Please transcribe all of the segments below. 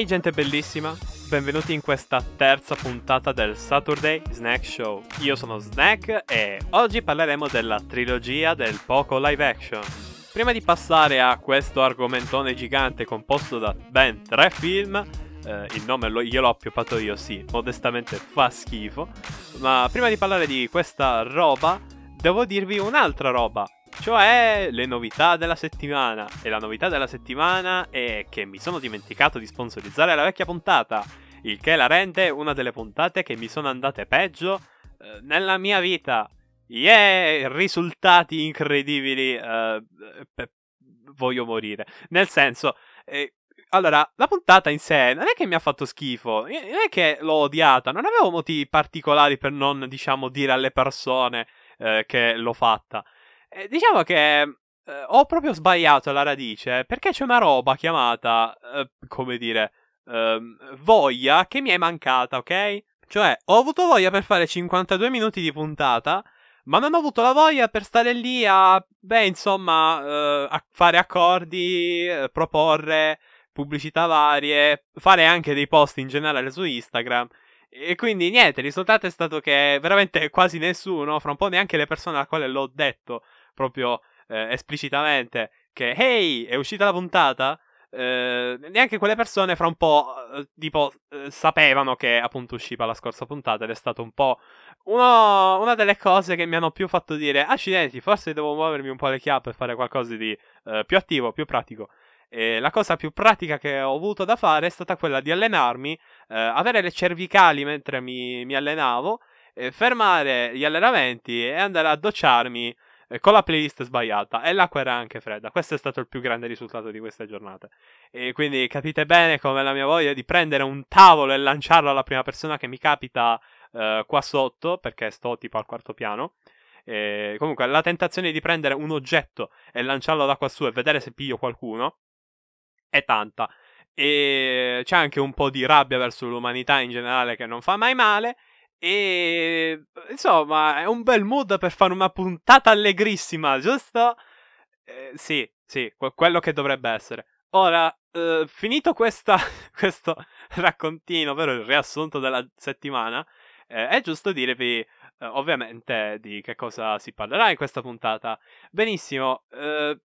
Ehi gente bellissima, benvenuti in questa terza puntata del Saturday Snack Show. Io sono Snack e oggi parleremo della trilogia del poco live action. Prima di passare a questo argomentone gigante composto da ben tre film, eh, il nome lo, glielo ho pioppato io, sì, modestamente fa schifo, ma prima di parlare di questa roba, devo dirvi un'altra roba, cioè le novità della settimana. E la novità della settimana è che mi sono dimenticato di sponsorizzare la vecchia puntata, il che la rende una delle puntate che mi sono andate peggio eh, nella mia vita. Yeah, risultati incredibili. Eh, pe- voglio morire. Nel senso, eh, allora, la puntata in sé non è che mi ha fatto schifo, non è che l'ho odiata, non avevo motivi particolari per non, diciamo, dire alle persone eh, che l'ho fatta. Eh, diciamo che eh, ho proprio sbagliato alla radice perché c'è una roba chiamata, eh, come dire, ehm, voglia che mi è mancata, ok? Cioè, ho avuto voglia per fare 52 minuti di puntata, ma non ho avuto la voglia per stare lì a, beh, insomma, eh, a fare accordi, eh, proporre pubblicità varie, fare anche dei post in generale su Instagram. E quindi niente, il risultato è stato che veramente quasi nessuno, fra un po' neanche le persone alle quali l'ho detto, proprio eh, esplicitamente che hey, è uscita la puntata. Eh, neanche quelle persone fra un po' eh, tipo eh, sapevano che appunto usciva la scorsa puntata ed è stato un po' uno, una delle cose che mi hanno più fatto dire accidenti forse devo muovermi un po' le chiappe e fare qualcosa di eh, più attivo più pratico e la cosa più pratica che ho avuto da fare è stata quella di allenarmi avere le cervicali mentre mi, mi allenavo fermare gli allenamenti e andare a docciarmi con la playlist sbagliata e l'acqua era anche fredda. Questo è stato il più grande risultato di queste giornate. E quindi capite bene come la mia voglia di prendere un tavolo e lanciarlo alla prima persona che mi capita uh, qua sotto, perché sto tipo al quarto piano. E comunque la tentazione di prendere un oggetto e lanciarlo da qua su e vedere se piglio qualcuno è tanta. E c'è anche un po' di rabbia verso l'umanità in generale che non fa mai male. E insomma, è un bel mood per fare una puntata allegrissima, giusto? Eh, sì, sì, quello che dovrebbe essere. Ora, eh, finito questa, questo raccontino, ovvero il riassunto della settimana, eh, è giusto dirvi eh, ovviamente di che cosa si parlerà in questa puntata. Benissimo, eh,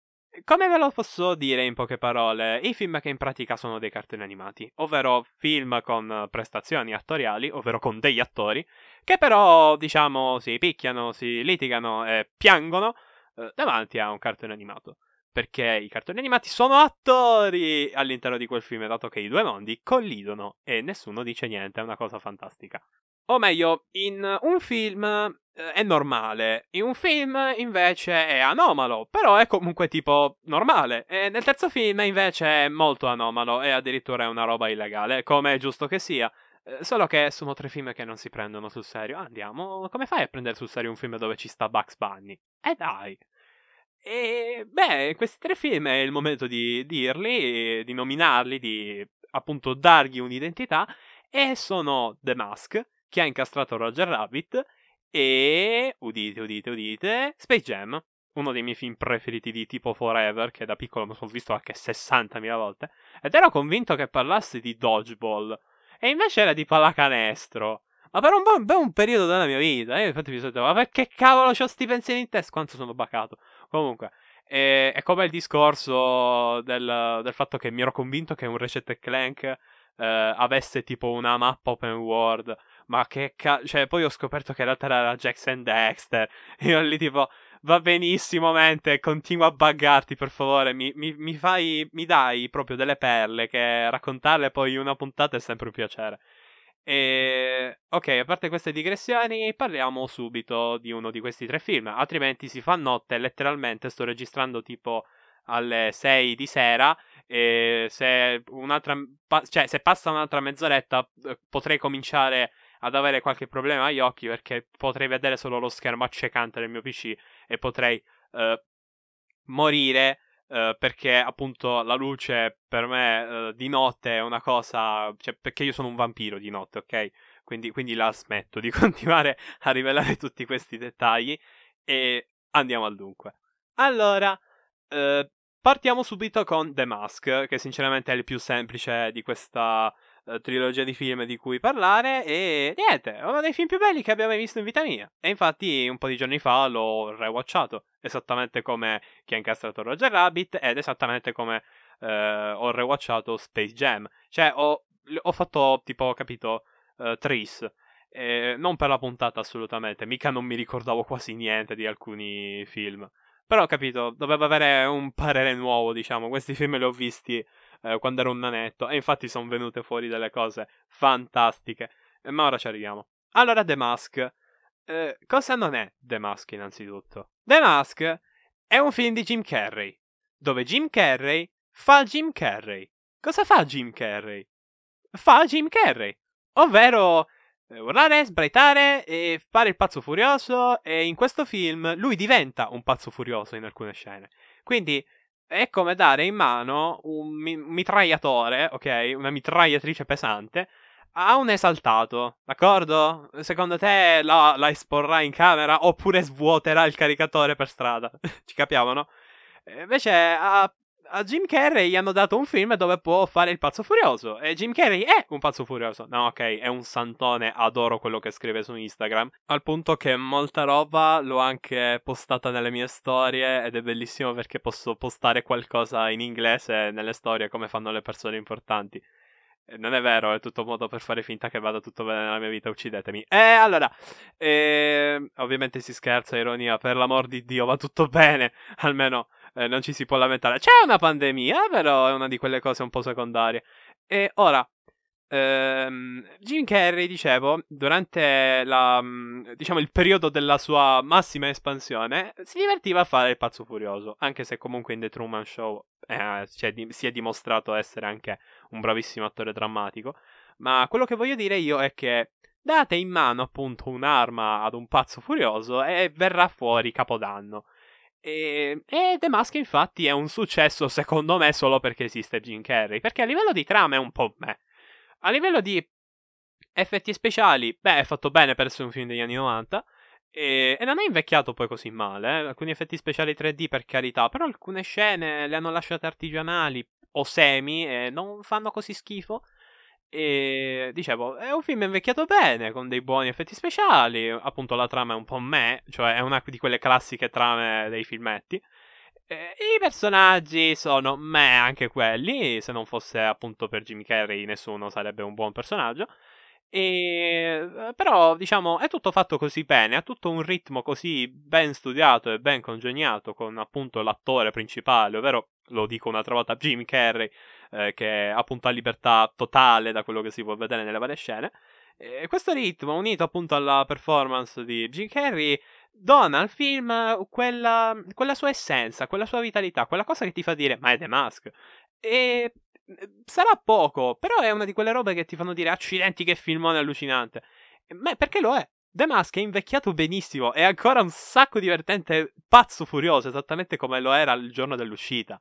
come ve lo posso dire in poche parole? I film che in pratica sono dei cartoni animati, ovvero film con prestazioni attoriali, ovvero con degli attori, che però, diciamo, si picchiano, si litigano e piangono eh, davanti a un cartone animato. Perché i cartoni animati sono attori all'interno di quel film, dato che i due mondi collidono e nessuno dice niente, è una cosa fantastica. O meglio, in un film è normale, in un film invece è anomalo, però è comunque tipo normale. E nel terzo film invece è molto anomalo e addirittura è una roba illegale, come è giusto che sia. Eh, solo che sono tre film che non si prendono sul serio. Andiamo, come fai a prendere sul serio un film dove ci sta Bugs Bunny? Eh dai! E beh, questi tre film è il momento di dirli, di nominarli, di appunto dargli un'identità. E sono The Mask, che ha incastrato Roger Rabbit e, udite, udite, udite, Space Jam, uno dei miei film preferiti di tipo Forever, che da piccolo mi sono visto anche 60.000 volte, ed ero convinto che parlassi di Dodgeball, e invece era di pallacanestro. Ma per un per un periodo della mia vita, io infatti mi sono detto, ma perché cavolo ho sti pensieri in testa? Quanto sono bacato. Comunque, è, è come il discorso del, del, fatto che mi ero convinto che un Ratchet Clank eh, avesse tipo una mappa open world ma che cazzo, cioè poi ho scoperto che in realtà era Jackson Dexter, io lì tipo, va benissimo mente, continua a buggarti per favore, mi, mi, mi, fai, mi dai proprio delle perle che raccontarle poi in una puntata è sempre un piacere. E ok, a parte queste digressioni, parliamo subito di uno di questi tre film. Altrimenti si fa notte, letteralmente sto registrando tipo alle 6 di sera. E se un'altra. cioè, se passa un'altra mezz'oretta, eh, potrei cominciare ad avere qualche problema agli occhi perché potrei vedere solo lo schermo accecante del mio PC e potrei uh, morire uh, perché appunto la luce per me uh, di notte è una cosa, cioè perché io sono un vampiro di notte, ok? Quindi, quindi la smetto di continuare a rivelare tutti questi dettagli e andiamo al dunque. Allora, partiamo subito con The Mask, che sinceramente è il più semplice di questa uh, trilogia di film di cui parlare. E niente, è uno dei film più belli che abbia mai visto in vita mia. E infatti un po' di giorni fa l'ho rewatchato, esattamente come chi ha incastrato Roger Rabbit ed esattamente come uh, ho rewatchato Space Jam. Cioè, ho, ho fatto tipo, capito, uh, Tris. Eh, non per la puntata assolutamente, mica non mi ricordavo quasi niente di alcuni film. Però ho capito, dovevo avere un parere nuovo, diciamo. Questi film li ho visti eh, quando ero un nanetto e infatti sono venute fuori delle cose fantastiche. Ma ora ci arriviamo. Allora, The Mask. Eh, cosa non è The Mask innanzitutto? The Mask è un film di Jim Carrey, dove Jim Carrey fa Jim Carrey. Cosa fa Jim Carrey? Fa Jim Carrey, ovvero eh, urlare, sbraitare e fare il pazzo furioso e in questo film lui diventa un pazzo furioso in alcune scene. Quindi è come dare in mano un mitragliatore, ok? Una mitragliatrice pesante a un esaltato, d'accordo? Secondo te la, la esporrà in camera oppure svuoterà il caricatore per strada? Ci capiamo, no? Invece a a Jim Carrey gli hanno dato un film dove può fare il pazzo furioso. E Jim Carrey è un pazzo furioso. No, ok, è un santone, adoro quello che scrive su Instagram. Al punto che molta roba l'ho anche postata nelle mie storie ed è bellissimo perché posso postare qualcosa in inglese nelle storie come fanno le persone importanti. Non è vero, è tutto modo per fare finta che vada tutto bene nella mia vita, uccidetemi. E allora, eh, ovviamente si scherza, ironia, per l'amor di Dio, va tutto bene, almeno eh, non ci si può lamentare. C'è una pandemia, però è una di quelle cose un po' secondarie. E ora, ehm, Jim Carrey, dicevo, durante la, mm, diciamo, il periodo della sua massima espansione, si divertiva a fare il pazzo furioso, anche se comunque in The Truman Show eh, di- si è dimostrato essere anche un bravissimo attore drammatico. Ma quello che voglio dire io è che date in mano appunto un'arma ad un pazzo furioso e verrà fuori Capodanno. E, e, The Mask infatti è un successo secondo me solo perché esiste Jim Carrey, perché a livello di trama è un po' me. A livello di effetti speciali, beh, è fatto bene per essere un film degli anni 90 e, e non è invecchiato poi così male, eh? alcuni effetti speciali 3D per carità, però alcune scene le hanno lasciate artigianali o semi e non fanno così schifo. E dicevo, è un film invecchiato bene, con dei buoni effetti speciali. Appunto, la trama è un po' me, cioè è una di quelle classiche trame dei filmetti. E I personaggi sono me anche quelli. Se non fosse appunto per Jim Carrey, nessuno sarebbe un buon personaggio. E, però, diciamo, è tutto fatto così bene, ha tutto un ritmo così ben studiato e ben congegnato con appunto l'attore principale, ovvero, lo dico un'altra volta, Jim Carrey, eh, che appunto ha libertà totale da quello che si può vedere nelle varie scene. E questo ritmo, unito appunto alla performance di Jim Carrey, dona al film quella, quella sua essenza, quella sua vitalità, quella cosa che ti fa dire, ma è The Mask. E sarà poco, però è una di quelle robe che ti fanno dire accidenti che filmone allucinante. Ma perché lo è? The Mask è invecchiato benissimo, è ancora un sacco divertente, pazzo furioso, esattamente come lo era il giorno dell'uscita.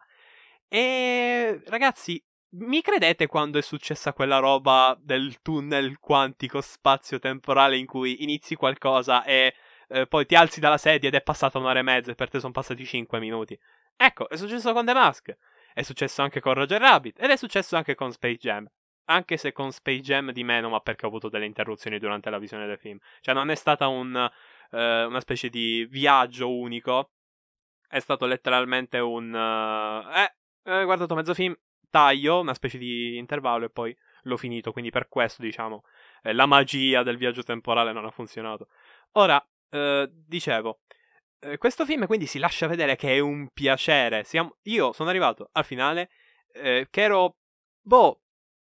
E ragazzi, mi credete quando è successa quella roba del tunnel quantico spazio-temporale in cui inizi qualcosa e eh, poi ti alzi dalla sedia ed è passata un'ora e mezza e per te sono passati 5 minuti? Ecco, è successo con The Mask. È successo anche con Roger Rabbit ed è successo anche con Space Jam. Anche se con Space Jam di meno, ma perché ho avuto delle interruzioni durante la visione del film. Cioè, non è stata un, eh, una specie di viaggio unico. È stato letteralmente un. Uh, eh, eh, guardato mezzo film, taglio, una specie di intervallo e poi l'ho finito. Quindi per questo, diciamo, eh, la magia del viaggio temporale non ha funzionato. Ora, eh, dicevo, eh, questo film quindi si lascia vedere che è un piacere. Siamo... Io sono arrivato al finale eh, che ero, boh,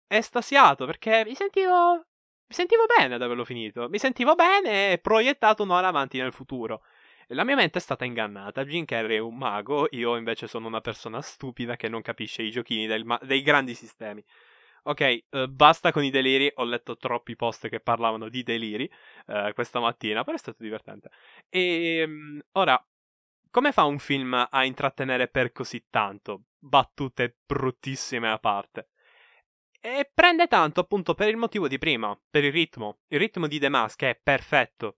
estasiato perché mi sentivo, mi sentivo bene ad averlo finito. Mi sentivo bene e proiettato un'ora avanti nel futuro. La mia mente è stata ingannata. Jim Carrey è un mago, io invece sono una persona stupida che non capisce i giochini ma- dei grandi sistemi. Ok, uh, basta con i deliri. Ho letto troppi post che parlavano di deliri uh, questa mattina, però è stato divertente. E um, ora, come fa un film a intrattenere per così tanto? Battute bruttissime a parte. E prende tanto appunto per il motivo di prima, per il ritmo. Il ritmo di The Mask è perfetto.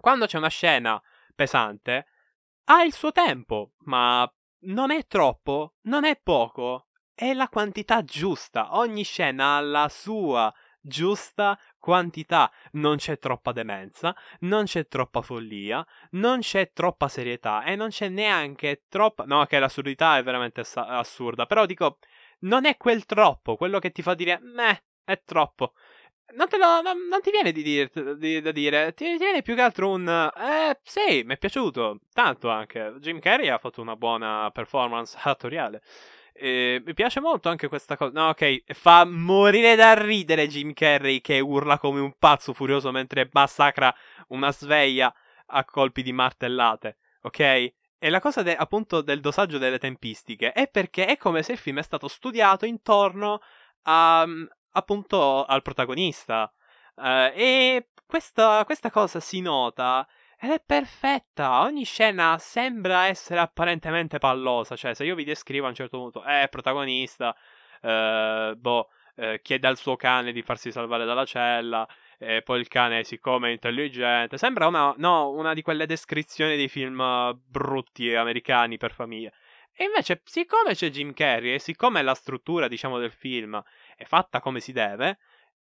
Quando c'è una scena pesante, ha il suo tempo, ma non è troppo, non è poco, è la quantità giusta. Ogni scena ha la sua giusta quantità. Non c'è troppa demenza, non c'è troppa follia, non c'è troppa serietà e non c'è neanche troppa. No, che l'assurdità è veramente ass- assurda. Però dico, non è quel troppo, quello che ti fa dire, meh, è troppo. Non, lo, non, non ti viene di dir, di, da dire, ti, ti, viene più che altro un... Eh, sì, mi è piaciuto, tanto anche. Jim Carrey ha fatto una buona performance attoriale. E mi piace molto anche questa cosa. No, ok, fa morire da ridere Jim Carrey che urla come un pazzo furioso mentre massacra una sveglia a colpi di martellate, ok? E la cosa de, appunto del dosaggio delle tempistiche è perché è come se il film è stato studiato intorno a, appunto al protagonista. Uh, e questa, questa cosa si nota ed è perfetta. Ogni scena sembra essere apparentemente pallosa. Cioè, se io vi descrivo a un certo punto, eh, protagonista, eh, boh, eh, chiede al suo cane di farsi salvare dalla cella. E poi il cane, siccome è intelligente, sembra una, no, una di quelle descrizioni di film brutti americani per famiglie. E invece, siccome c'è Jim Carrey e siccome la struttura, diciamo, del film è fatta come si deve,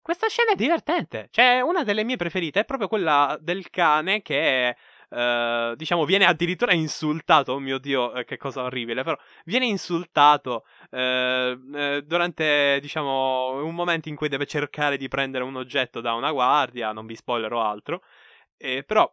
questa scena è divertente. Cioè, una delle mie preferite è proprio quella del cane che, eh, diciamo, viene addirittura insultato. Oh mio dio, eh, che cosa orribile, però viene insultato eh, eh, durante, diciamo, un momento in cui deve cercare di prendere un oggetto da una guardia. Non vi spoilerò altro. però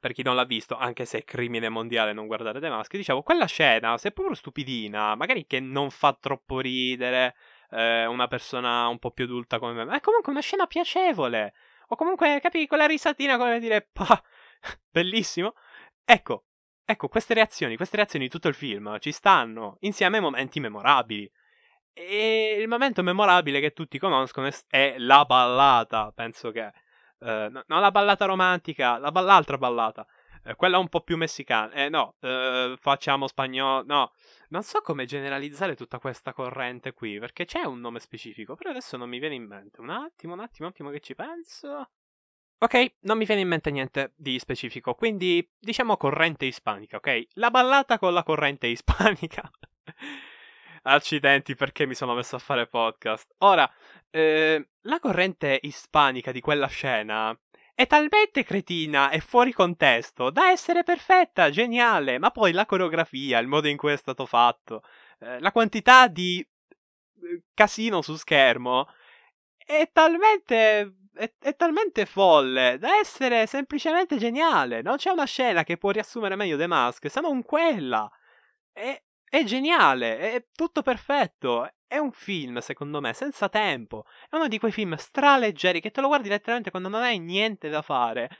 per chi non l'ha visto, anche se è crimine mondiale non guardare The Mask, dicevo, quella scena, se proprio stupidina, magari che non fa troppo ridere, eh, una persona un po' più adulta come me. Ma è comunque una scena piacevole. O comunque, capi, quella risatina come dire, pa, bellissimo. Ecco, ecco, queste reazioni, queste reazioni di tutto il film ci stanno insieme ai momenti memorabili. E il momento memorabile che tutti conoscono è la ballata, penso che... Eh, no, non la ballata romantica, la l'altra ballata. Eh, quella un po' più messicana. Eh no, eh, facciamo spagnolo. No, non so come generalizzare tutta questa corrente qui, perché c'è un nome specifico, però adesso non mi viene in mente. Un attimo, un attimo, un attimo che ci penso. Ok, non mi viene in mente niente di specifico, quindi diciamo corrente ispanica, ok? La ballata con la corrente ispanica. Accidenti perché mi sono messo a fare podcast. Ora, eh, la corrente ispanica di quella scena è talmente cretina e fuori contesto da essere perfetta, geniale, ma poi la coreografia, il modo in cui è stato fatto, eh, la quantità di eh, casino su schermo è talmente è, è, talmente folle da essere semplicemente geniale. Non c'è una scena che può riassumere meglio The Mask se non quella. È, è geniale, è tutto perfetto. È un film, secondo me, senza tempo. È uno di quei film straleggeri che te lo guardi letteralmente quando non hai niente da fare.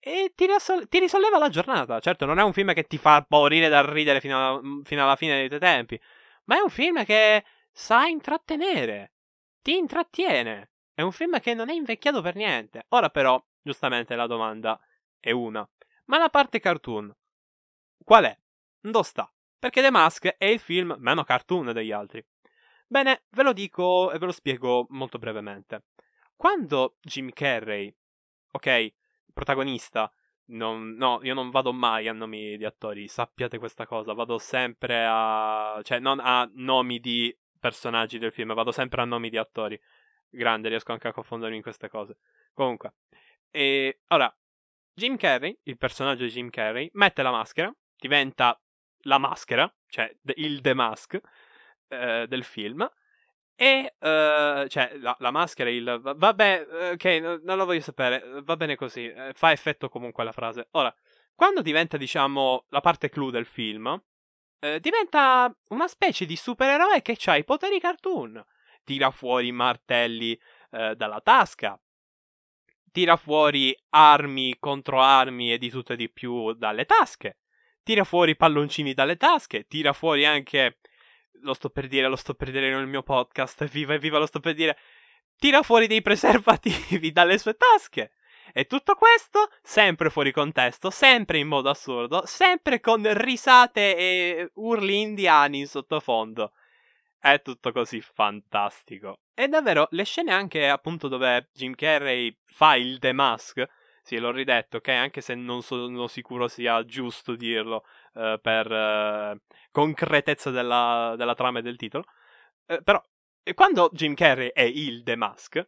E ti, riassol- ti risolleva la giornata. Certo, non è un film che ti fa morire dal ridere fino, a- mm, fino alla fine dei tuoi tempi. Ma è un film che sa intrattenere. Ti intrattiene. È un film che non è invecchiato per niente. Ora però, giustamente la domanda è una. Ma la parte cartoon? Qual è? Dove sta? Perché The Mask è il film meno cartoon degli altri. Bene, ve lo dico e ve lo spiego molto brevemente. Quando Jim Carrey, ok, protagonista, non, no, io non vado mai a nomi di attori, sappiate questa cosa, vado sempre a... cioè non a nomi di personaggi del film, vado sempre a nomi di attori. Grande, riesco anche a confondermi in queste cose. Comunque, e ora, Jim Carrey, il personaggio di Jim Carrey, mette la maschera, diventa la maschera, cioè il The Mask, eh, del film. E uh, cioè la, la, maschera, il vabbè, ok, no, non lo voglio sapere, va bene così, eh, fa effetto comunque la frase. Ora, quando diventa, diciamo, la parte clou del film, eh, diventa una specie di supereroe che ha i poteri cartoon. Tira fuori martelli eh, dalla tasca, tira fuori armi contro armi e di tutto e di più dalle tasche, tira fuori palloncini dalle tasche, tira fuori anche lo sto per dire, lo sto per dire nel mio podcast, viva e viva lo sto per dire, tira fuori dei preservativi dalle sue tasche. E tutto questo sempre fuori contesto, sempre in modo assurdo, sempre con risate e urli indiani in sottofondo. È tutto così fantastico. E davvero, le scene anche appunto dove Jim Carrey fa il The Mask, sì, l'ho ridetto, ok? Anche se non sono sicuro sia giusto dirlo. Uh, per uh, concretezza della, della, trama e del titolo. Uh, però, quando Jim Carrey è il The Mask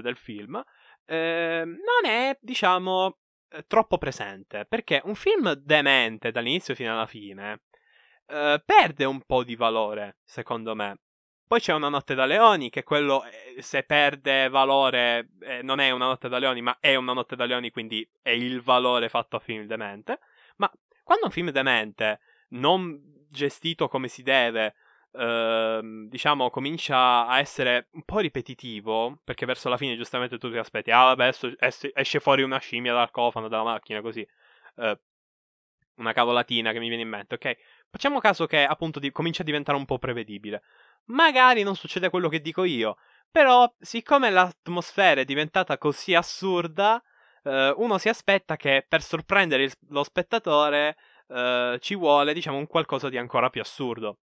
del film, non è, diciamo, troppo presente. Perché un film demente dall'inizio fino alla fine perde un po' di valore, secondo me. Poi c'è Una notte da leoni, che quello eh, se perde valore eh, non è Una notte da leoni, ma è Una notte da leoni, quindi è il valore fatto a film demente. Quando un film demente, non gestito come si deve, eh, diciamo, comincia a essere un po' ripetitivo, perché verso la fine giustamente tu ti aspetti, ah vabbè, adesso esce fuori una scimmia dal cofano della macchina, così. Eh, una cavolatina che mi viene in mente, ok? Facciamo caso che appunto di- comincia a diventare un po' prevedibile magari non succede quello che dico io. Però, siccome l'atmosfera è diventata così assurda, eh, uno si aspetta che per sorprendere il, lo spettatore eh, ci vuole, diciamo, un qualcosa di ancora più assurdo.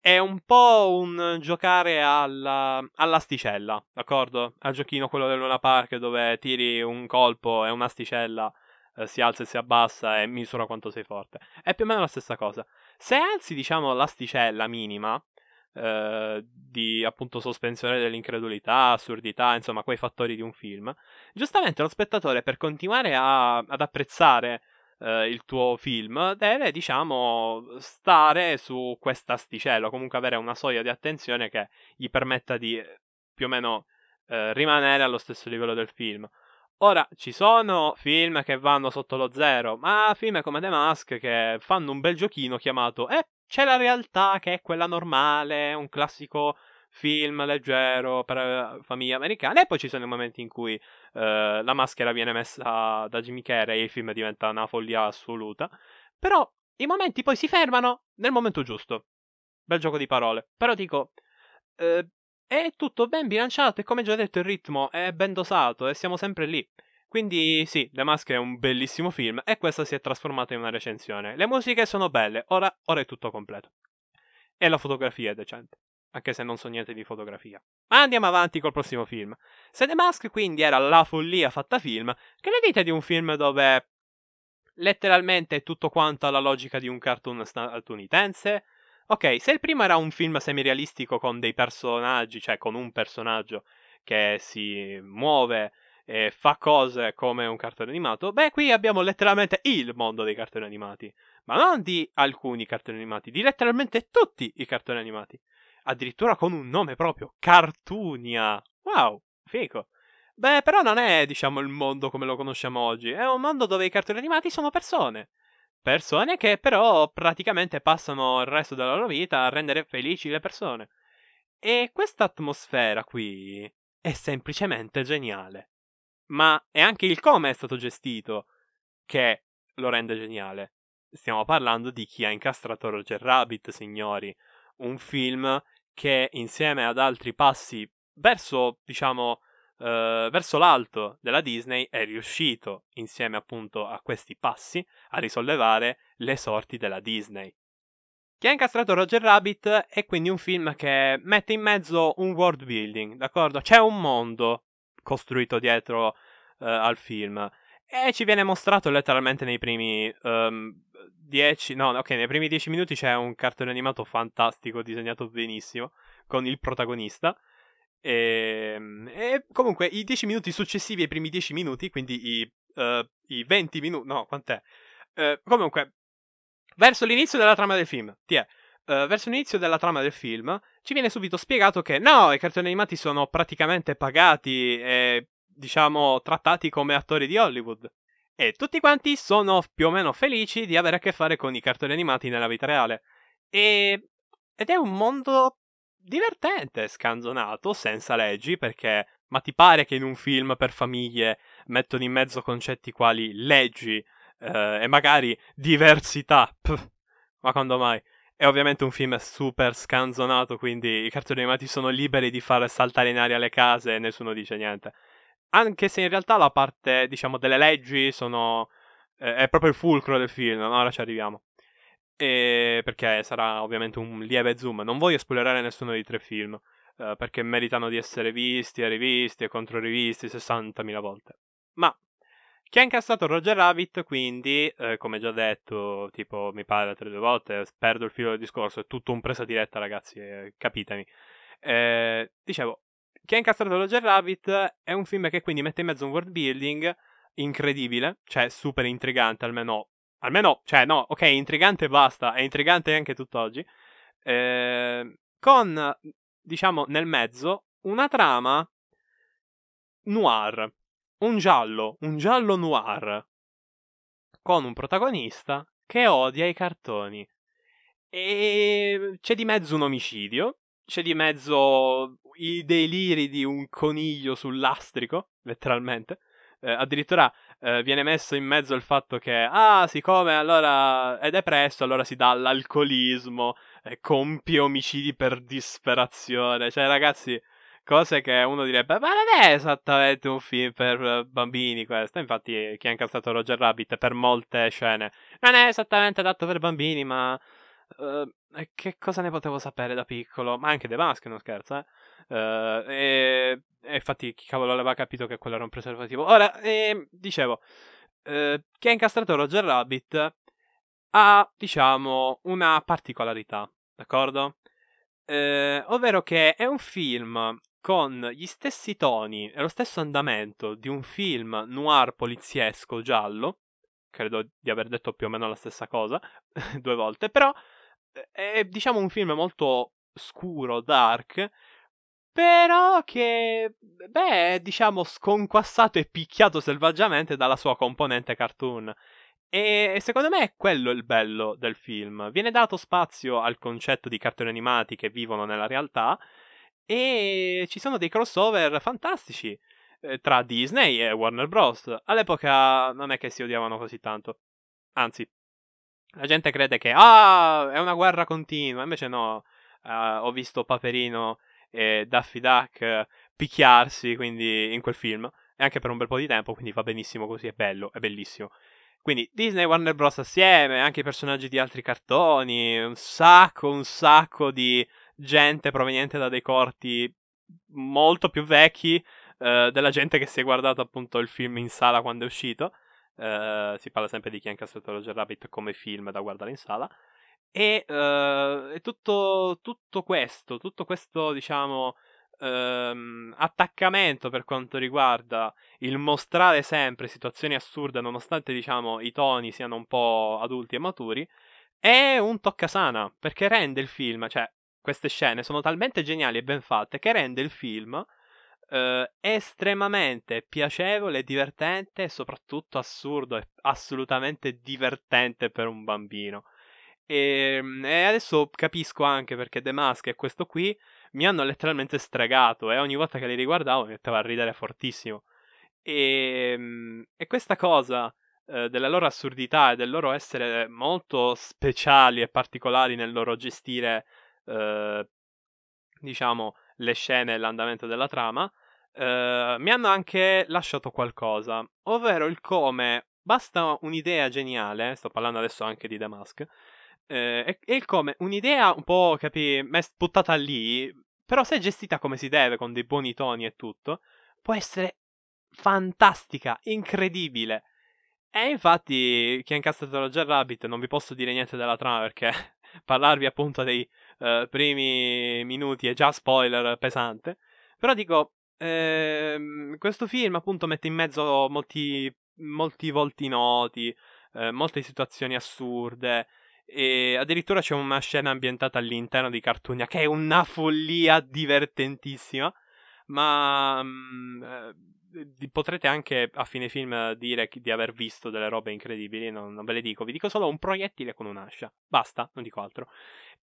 È un po' un giocare alla, all'asticella, d'accordo? Al giochino quello del Luna Park dove tiri un colpo e un'asticella eh, si alza e si abbassa e misura quanto sei forte. È più o meno la stessa cosa. Se alzi, diciamo, l'asticella minima, eh, di appunto sospensione dell'incredulità, assurdità, insomma, quei fattori di un film. Giustamente lo spettatore per continuare a, ad apprezzare eh, il tuo film deve, diciamo, stare su quest'asticella, comunque avere una soglia di attenzione che gli permetta di più o meno eh, rimanere allo stesso livello del film. Ora, ci sono film che vanno sotto lo zero, ma film come The Mask che fanno un bel giochino chiamato Eh, c'è la realtà che è quella normale, un classico film leggero per uh, famiglie americane. E poi ci sono i momenti in cui uh, la maschera viene messa da Jimmy Carrey e il film diventa una follia assoluta. Però i momenti poi si fermano nel momento giusto. Bel gioco di parole. Però dico, uh, è tutto ben bilanciato e come già detto il ritmo è ben dosato e siamo sempre lì. Quindi sì, The Mask è un bellissimo film e questa si è trasformata in una recensione. Le musiche sono belle, ora, ora è tutto completo. E la fotografia è decente, anche se non so niente di fotografia. Ma andiamo avanti col prossimo film. Se The Mask quindi era la follia fatta film, che ne dite di un film dove letteralmente è tutto quanto alla logica di un cartoon statunitense? Ok, se il primo era un film semirealistico con dei personaggi, cioè con un personaggio che si muove e fa cose come un cartone animato, beh, qui abbiamo letteralmente il mondo dei cartoni animati. Ma non di alcuni cartoni animati, di letteralmente tutti i cartoni animati. Addirittura con un nome proprio, Cartunia. Wow, figo. Beh, però non è, diciamo, il mondo come lo conosciamo oggi. È un mondo dove i cartoni animati sono persone. Persone che però praticamente passano il resto della loro vita a rendere felici le persone. E questa atmosfera qui è semplicemente geniale ma è anche il come è stato gestito che lo rende geniale. Stiamo parlando di chi ha incastrato Roger Rabbit, signori, un film che insieme ad altri passi verso, diciamo, Uh, verso l'alto della Disney è riuscito, insieme appunto a questi passi, a risollevare le sorti della Disney. Chi ha incastrato Roger Rabbit è quindi un film che mette in mezzo un world building, d'accordo? C'è un mondo costruito dietro uh, al film. E ci viene mostrato letteralmente nei primi um, no, ok, nei primi dieci minuti c'è un cartone animato fantastico, disegnato benissimo, con il protagonista. E, ehm, e comunque i dieci minuti successivi ai primi dieci minuti, quindi i, uh, i 20 minuti, no, quant'è? Uh, comunque, verso l'inizio della trama del film, ti è. Uh, verso l'inizio della trama del film ci viene subito spiegato che no, i cartoni animati sono praticamente pagati e diciamo trattati come attori di Hollywood. E tutti quanti sono più o meno felici di avere a che fare con i cartoni animati nella vita reale. E... Ed è un mondo divertente, scanzonato, senza leggi, perché ma ti pare che in un film per famiglie mettono in mezzo concetti quali leggi eh, e magari diversità? Pff, ma quando mai? È ovviamente un film super scanzonato, quindi i cartoni animati sono liberi di far saltare in aria le case e nessuno dice niente. Anche se in realtà la parte, diciamo, delle leggi sono... Eh, è proprio il fulcro del film, no? ora ci arriviamo. E perché sarà ovviamente un lieve zoom. Non voglio spoilerare nessuno dei tre film, eh, perché meritano di essere visti e rivisti e controrivisti 60.000 volte. Ma Che ha incassato Roger Rabbit, quindi, eh, come già detto, tipo, mi pare tre due volte, perdo il filo del discorso, è tutto un presa diretta, ragazzi, eh, capitemi. Eh, dicevo, che ha incassato Roger Rabbit è un film che quindi mette in mezzo un world building incredibile, cioè super intrigante, almeno, almeno, cioè no, ok, intrigante e basta, è intrigante anche tutt'oggi, eh, con, diciamo, nel mezzo una trama noir, un giallo, un giallo noir, con un protagonista che odia i cartoni. E c'è di mezzo un omicidio, c'è di mezzo i deliri di un coniglio sul lastrico, letteralmente. Eh, addirittura eh, viene messo in mezzo il fatto che, ah, siccome allora è depresso, allora si dà l'alcolismo, eh, compie omicidi per disperazione. Cioè, ragazzi, Cose che uno direbbe, ma non è esattamente un film per eh, bambini questo. Infatti, chi ha incazzato Roger Rabbit per molte scene non è esattamente adatto per bambini, ma. Uh, che cosa ne potevo sapere da piccolo? Ma anche The Mask, non scherzo, eh? Uh, e, e, infatti, chi cavolo aveva capito che quello era un preservativo? Ora, eh, dicevo, uh, chi ha incastrato Roger Rabbit ha, diciamo, una particolarità, d'accordo? Eh, ovvero che è un film con gli stessi toni e lo stesso andamento di un film noir poliziesco giallo, credo di aver detto più o meno la stessa cosa due volte, però eh, è diciamo un film molto scuro, dark, però che, beh, è diciamo sconquassato e picchiato selvaggiamente dalla sua componente cartoon. E secondo me è quello il bello del film. Viene dato spazio al concetto di cartoni animati che vivono nella realtà, e ci sono dei crossover fantastici eh, tra Disney e Warner Bros. All'epoca non è che si odiavano così tanto. Anzi, la gente crede che ah, è una guerra continua. Invece no. Uh, ho visto Paperino e Daffy Duck picchiarsi quindi in quel film. E anche per un bel po' di tempo, quindi va benissimo così, è bello, è bellissimo. Quindi Disney e Warner Bros. assieme, anche i personaggi di altri cartoni, un sacco, un sacco di gente proveniente da dei corti molto più vecchi eh, della gente che si è guardato appunto il film in sala quando è uscito. Eh, si parla sempre di chi ha incassato Roger Rabbit come film da guardare in sala. E, eh, tutto, tutto, questo, tutto questo, diciamo, ehm, attaccamento per quanto riguarda il mostrare sempre situazioni assurde, nonostante, diciamo, i toni siano un po' adulti e maturi, è un toccasana, perché rende il film, cioè, queste scene sono talmente geniali e ben fatte che rende il film eh, estremamente piacevole, divertente e soprattutto assurdo e assolutamente divertente per un bambino. E, ehm, e, adesso capisco anche perché The Mask e questo qui mi hanno letteralmente stregato e ogni volta che li riguardavo mi metteva a ridere fortissimo. E, ehm, e questa cosa eh, della loro assurdità e del loro essere molto speciali e particolari nel loro gestire eh, diciamo, le scene e l'andamento della trama, eh, mi hanno anche lasciato qualcosa, ovvero il come basta un'idea geniale, sto parlando adesso anche di The Mask, eh, e, il come un'idea un po', capi, buttata lì, però se gestita come si deve, con dei buoni toni e tutto, può essere fantastica, incredibile. E infatti, chi ha incastrato Roger Rabbit, non vi posso dire niente della trama perché parlarvi appunto dei uh, primi minuti è già spoiler pesante. Però dico, ehm, questo film appunto mette in mezzo molti, molti volti noti, eh, molte situazioni assurde. E addirittura c'è una scena ambientata all'interno di Cartunia che è una follia divertentissima. Ma mh, mm, eh, potrete anche a fine film dire di aver visto delle robe incredibili. Non, non ve le dico, vi dico solo un proiettile con un'ascia. Basta, non dico altro.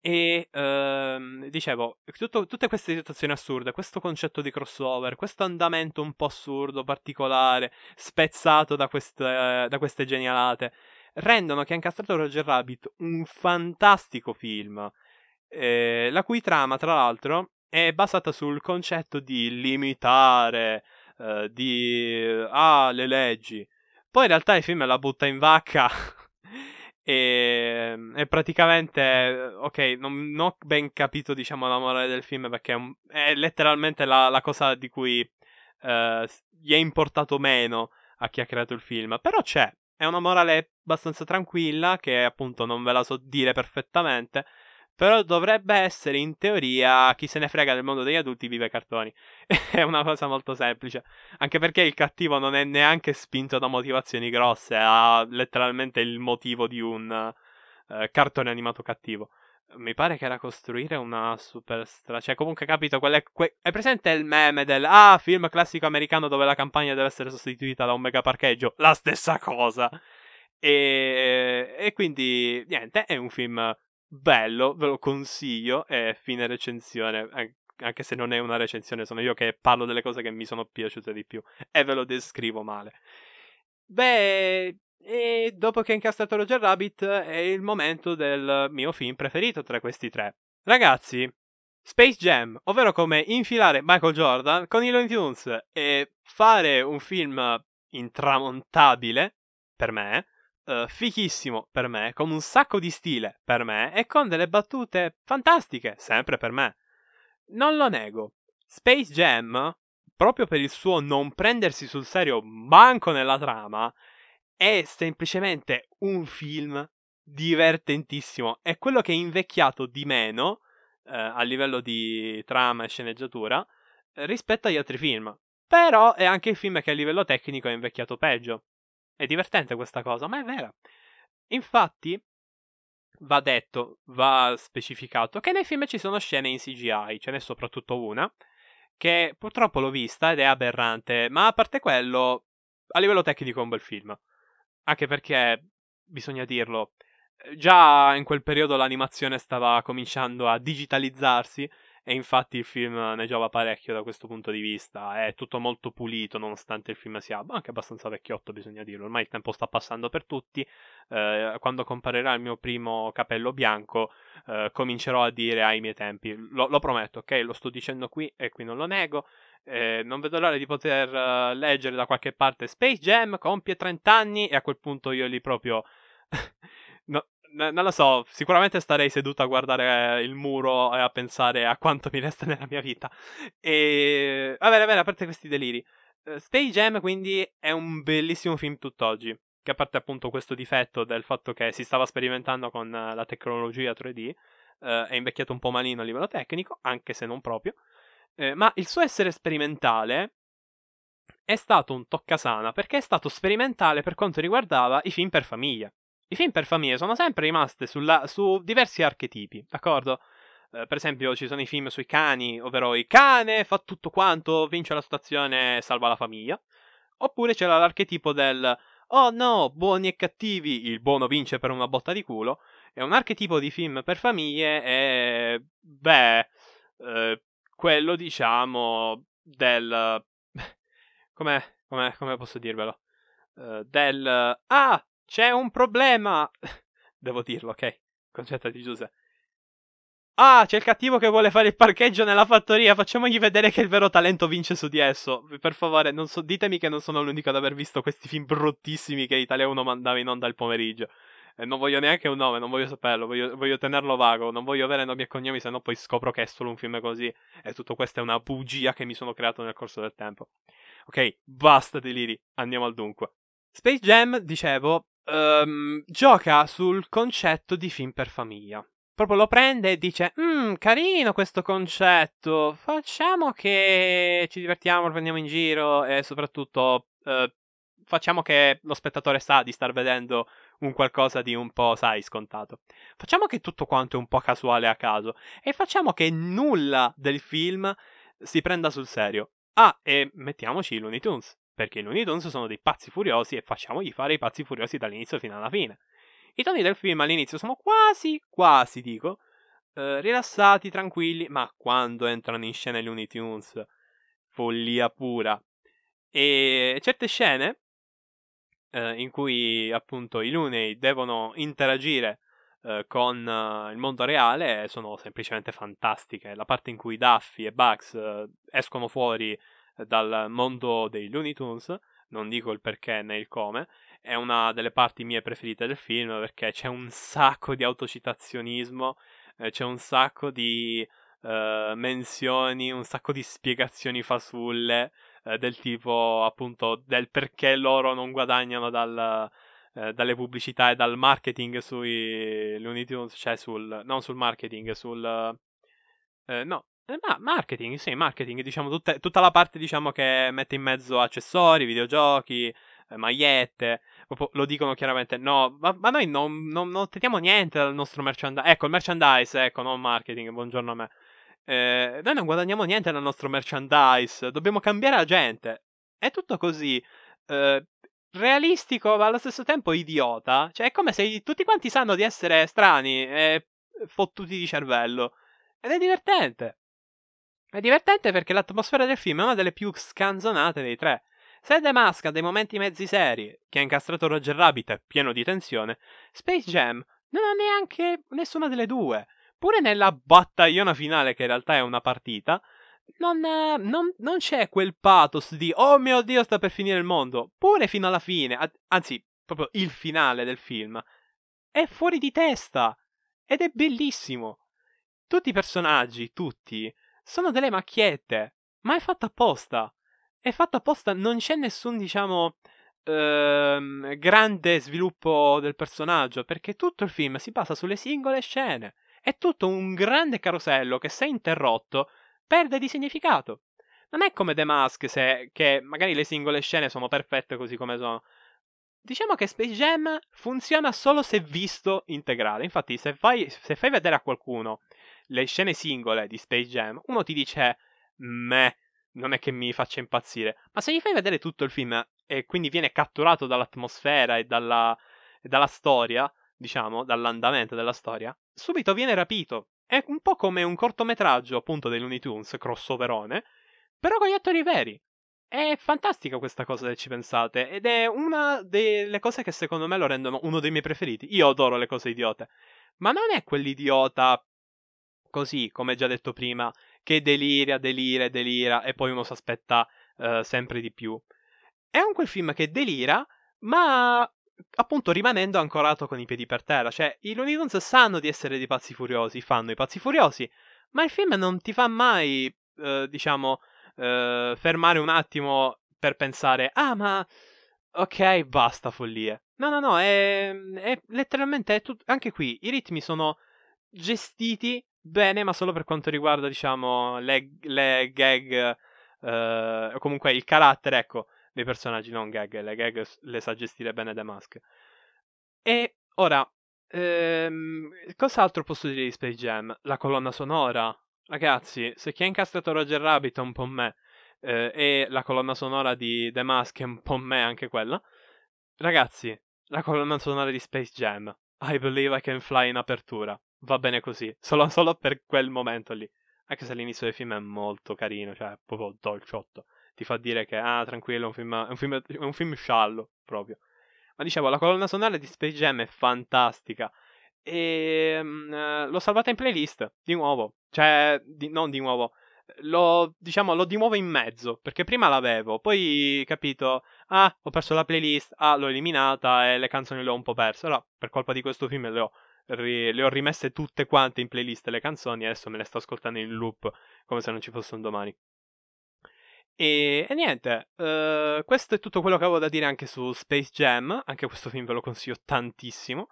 E ehm, dicevo, tutto, tutte queste situazioni assurde, questo concetto di crossover, questo andamento un po' assurdo, particolare, spezzato da queste, da queste genialate, rendono che ha incastrato Roger Rabbit un fantastico film, eh, la cui trama, tra l'altro, è basata sul concetto di limitare, eh, di... ah, le leggi. Poi in realtà il film la butta in vacca E, e, praticamente, ok, non, non, ho ben capito, diciamo, la morale del film perché è, un, è letteralmente la, la, cosa di cui uh, gli è importato meno a chi ha creato il film. Però c'è, è una morale abbastanza tranquilla che appunto non ve la so dire perfettamente. Però dovrebbe essere in teoria chi se ne frega del mondo degli adulti vive cartoni. è una cosa molto semplice. Anche perché il cattivo non è neanche spinto da motivazioni grosse, ha letteralmente il motivo di un uh, cartone animato cattivo. Mi pare che era costruire una superstrada. Cioè, comunque, capito? Quelle, que- è presente il meme del ah, film classico americano dove la campagna deve essere sostituita da un mega parcheggio? La stessa cosa. E, e quindi, niente, è un film bello, ve lo consiglio. E fine recensione. Anche se non è una recensione, sono io che parlo delle cose che mi sono piaciute di più. E ve lo descrivo male. Beh, e dopo che ha incastrato Roger Rabbit è il momento del mio film preferito tra questi tre. Ragazzi, Space Jam, ovvero come infilare Michael Jordan con i Looney Tunes e fare un film intramontabile per me, uh, fichissimo per me, con un sacco di stile per me e con delle battute fantastiche sempre per me. Non lo nego. Space Jam, proprio per il suo non prendersi sul serio manco nella trama, è semplicemente un film divertentissimo. È quello che è invecchiato di meno eh, a livello di trama e sceneggiatura rispetto agli altri film. Però è anche il film che a livello tecnico è invecchiato peggio. È divertente questa cosa, ma è vera. Infatti, va detto, va specificato che nei film ci sono scene in CGI, ce n'è soprattutto una, che purtroppo l'ho vista ed è aberrante, ma a parte quello, a livello tecnico è un bel film. Anche perché, bisogna dirlo, già in quel periodo l'animazione stava cominciando a digitalizzarsi e infatti il film ne giova parecchio da questo punto di vista. È tutto molto pulito nonostante il film sia anche abbastanza vecchiotto, bisogna dirlo. Ormai il tempo sta passando per tutti. Eh, quando comparirà il mio primo capello bianco, eh, comincerò a dire ai miei tempi. Lo, lo, prometto, ok? Lo sto dicendo qui e qui non lo nego. Eh, non vedo l'ora di poter uh, leggere da qualche parte Space Jam compie 30 anni e a quel punto io lì proprio... n- non lo so, sicuramente starei seduto a guardare il muro e a pensare a quanto mi resta nella mia vita. E... Va bene, bene, a parte questi deliri. Uh, Space Jam quindi è un bellissimo film tutt'oggi. Che a parte appunto questo difetto del fatto che si stava sperimentando con uh, la tecnologia 3D, è invecchiato un po' malino a livello tecnico, anche se non proprio. Eh, ma il suo essere sperimentale è stato un toccasana perché è stato sperimentale per quanto riguardava i film per famiglia. I film per famiglia sono sempre rimasti sulla, su diversi archetipi, d'accordo? Eh, per esempio, ci sono i film sui cani, ovvero il cane fa tutto quanto, vince la situazione, salva la famiglia. Oppure c'era l'archetipo del oh no, buoni e cattivi, il buono vince per una botta di culo. È un archetipo di film per famiglie e, beh, eh, quello, diciamo, del... come, come, come posso dirvelo? Uh, del... Ah, c'è un problema! Devo dirlo, ok? Concentrati, Giuseppe. Ah, c'è il cattivo che vuole fare il parcheggio nella fattoria. Facciamogli vedere che il vero talento vince su di esso. Per favore, so, ditemi che non sono l'unico ad aver visto questi film bruttissimi che Italia 1 mandava in onda il pomeriggio. E non voglio neanche un nome, non voglio saperlo, voglio, voglio tenerlo vago, non voglio avere nomi e cognomi, se no poi scopro che è solo un film così. E tutto questo è una bugia che mi sono creato nel corso del tempo. Ok, basta deliri, andiamo al dunque. Space Jam, dicevo, um, gioca sul concetto di film per famiglia. Proprio lo prende e dice: Mmm, carino questo concetto. Facciamo che ci divertiamo, lo prendiamo in giro e soprattutto uh, facciamo che lo spettatore sa di star vedendo un qualcosa di un po', sai, scontato. Facciamo che tutto quanto è un po' casuale a caso e facciamo che nulla del film si prenda sul serio. Ah, e mettiamoci i Looney Tunes, perché i Looney Tunes sono dei pazzi furiosi e facciamogli fare i pazzi furiosi dall'inizio fino alla fine. I toni del film all'inizio sono quasi, quasi dico, eh, rilassati, tranquilli, ma quando entrano in scena i Looney Tunes, follia pura. E certe scene eh, in cui appunto i Looney devono interagire eh, con uh, il mondo reale sono semplicemente fantastiche. La parte in cui Daffy e Bugs uh, escono fuori dal mondo dei Looney Tunes, non dico il perché né il come, è una delle parti mie preferite del film perché c'è un sacco di autocitazionismo, eh, c'è un sacco di uh, menzioni, un sacco di spiegazioni fasulle eh, del tipo appunto del perché loro non guadagnano dal, eh, dalle pubblicità e dal marketing sui Looney Tunes, cioè sul, non sul marketing, sul... Eh, no, eh, ma marketing, sì, marketing, diciamo, tutte, tutta la parte, diciamo, che mette in mezzo accessori, videogiochi, eh, magliette, lo dicono chiaramente, no, ma, ma noi non, non, non, otteniamo niente dal nostro merchandise, ecco, il merchandise, ecco, non marketing, buongiorno a me. Eh, noi non guadagniamo niente dal nostro merchandise, dobbiamo cambiare la gente. È tutto così. Eh, realistico, ma allo stesso tempo idiota. Cioè, è come se tutti quanti sanno di essere strani e fottuti di cervello. Ed è divertente. È divertente perché l'atmosfera del film è una delle più scanzonate dei tre. Se The Mask ha dei momenti mezzi seri, che ha incastrato Roger Rabbit è pieno di tensione, Space Jam non ha neanche nessuna delle due. Pure nella battagliona finale, che in realtà è una partita, non, non, non, c'è quel pathos di oh mio dio sta per finire il mondo. Pure fino alla fine, anzi proprio il finale del film, è fuori di testa ed è bellissimo. Tutti i personaggi, tutti, sono delle macchiette, ma è fatto apposta. È fatto apposta, non c'è nessun, diciamo, ehm, grande sviluppo del personaggio, perché tutto il film si basa sulle singole scene. È tutto un grande carosello che se interrotto perde di significato. Non è come The Mask, se, che magari le singole scene sono perfette così come sono. Diciamo che Space Jam funziona solo se visto integrale. Infatti, se fai, se fai vedere a qualcuno le scene singole di Space Jam, uno ti dice, meh, non è che mi faccia impazzire. Ma se gli fai vedere tutto il film e quindi viene catturato dall'atmosfera e dalla, e dalla storia, diciamo, dall'andamento della storia, subito viene rapito. È un po' come un cortometraggio, appunto, dei Looney Tunes, crossoverone, però con gli attori veri. È fantastica questa cosa se ci pensate, ed è una delle cose che secondo me lo rendono uno dei miei preferiti. Io adoro le cose idiote, ma non è quell'idiota così, come già detto prima, che deliria, delira, delira e poi uno si aspetta uh, sempre di più. È un quel film che delira, ma appunto rimanendo ancorato con i piedi per terra. Cioè, i Looney Tunes sanno di essere dei pazzi furiosi, fanno i pazzi furiosi, ma il film non ti fa mai, eh, diciamo, eh, fermare un attimo per pensare, ah, ma ok, basta follie. No, no, no, è, è letteralmente è tut- anche qui i ritmi sono gestiti bene, ma solo per quanto riguarda, diciamo, le, le gag, eh, comunque il carattere, ecco dei personaggi, non gag. Le gag le sa gestire bene The Mask. E ora, ehm, cos'altro posso dire di Space Jam? La colonna sonora. Ragazzi, se chi ha incastrato Roger Rabbit è un po' me, eh, e la colonna sonora di The Mask è un po' me anche quella. Ragazzi, la colonna sonora di Space Jam. I believe I can fly in apertura. Va bene così, solo, solo per quel momento lì. Anche se all'inizio del film è molto carino, cioè proprio dolciotto ti fa dire che, ah, tranquillo, è un film, è un film, è un film sciallo, proprio. Ma dicevo, la colonna sonora di Space Jam è fantastica. E um, l'ho salvata in playlist, di nuovo. Cioè, di, non di nuovo. L'ho, diciamo, l'ho di nuovo in mezzo, perché prima l'avevo, poi, capito, ah, ho perso la playlist, ah, l'ho eliminata e le canzoni le ho un po' perse. Allora, per colpa di questo film le ho, ri, le ho rimesse tutte quante in playlist le canzoni adesso me le sto ascoltando in loop, come se non ci fosse un domani. E, e niente, uh, questo è tutto quello che avevo da dire anche su Space Jam. Anche questo film ve lo consiglio tantissimo.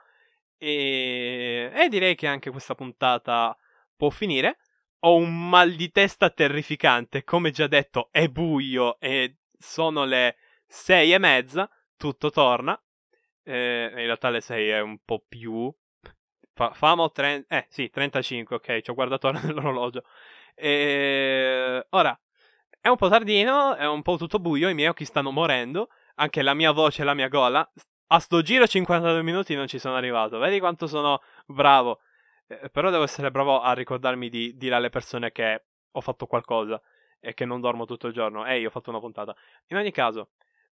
E, e direi che anche questa puntata può finire. Ho un mal di testa terrificante. Come già detto, è buio e sono le sei e mezza. Tutto torna. Eh, in realtà le sei è un po' più. Fa- famo 30. Eh sì, 35. Ok, ci ho guardato ora nell'orologio. E... Ora, è un po' tardino, è un po' tutto buio, i miei occhi stanno morendo, anche la mia voce e la mia gola. A sto giro 52 minuti non ci sono arrivato, vedi quanto sono bravo. Eh, però devo essere bravo a ricordarmi di dire alle persone che ho fatto qualcosa e che non dormo tutto il giorno. Ehi, ho fatto una puntata. In ogni caso,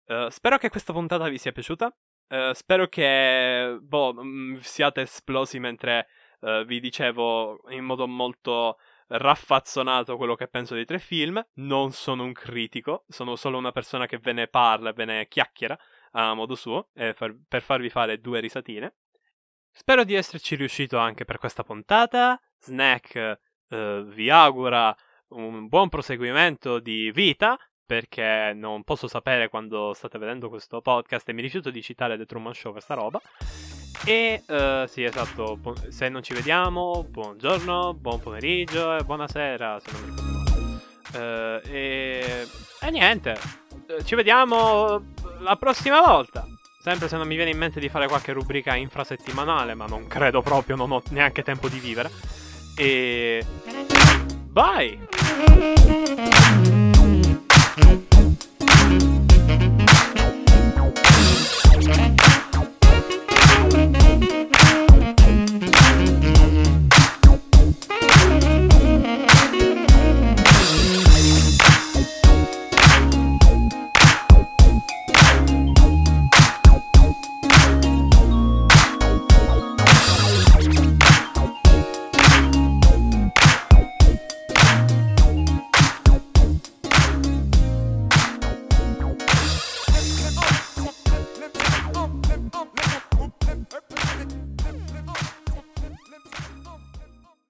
eh, spero che questa puntata vi sia piaciuta. Eh, spero che boh, mm, siate esplosi mentre eh, vi dicevo in modo molto raffazzonato quello che penso dei tre film. Non sono un critico, sono solo una persona che ve ne parla e ve ne chiacchiera a modo suo eh, per, per farvi fare due risatine. Spero di esserci riuscito anche per questa puntata. Snack eh, vi augura un buon proseguimento di vita perché non posso sapere quando state vedendo questo podcast e mi rifiuto di citare The Truman Show per sta roba. E uh, sì, esatto, se non ci vediamo, buongiorno, buon pomeriggio e buonasera, se non mi ricordo Uh, e... e niente, ci vediamo la prossima volta. Sempre se non mi viene in mente di fare qualche rubrica infrasettimanale, ma non credo proprio, non ho neanche tempo di vivere. E... Bye! Thank you.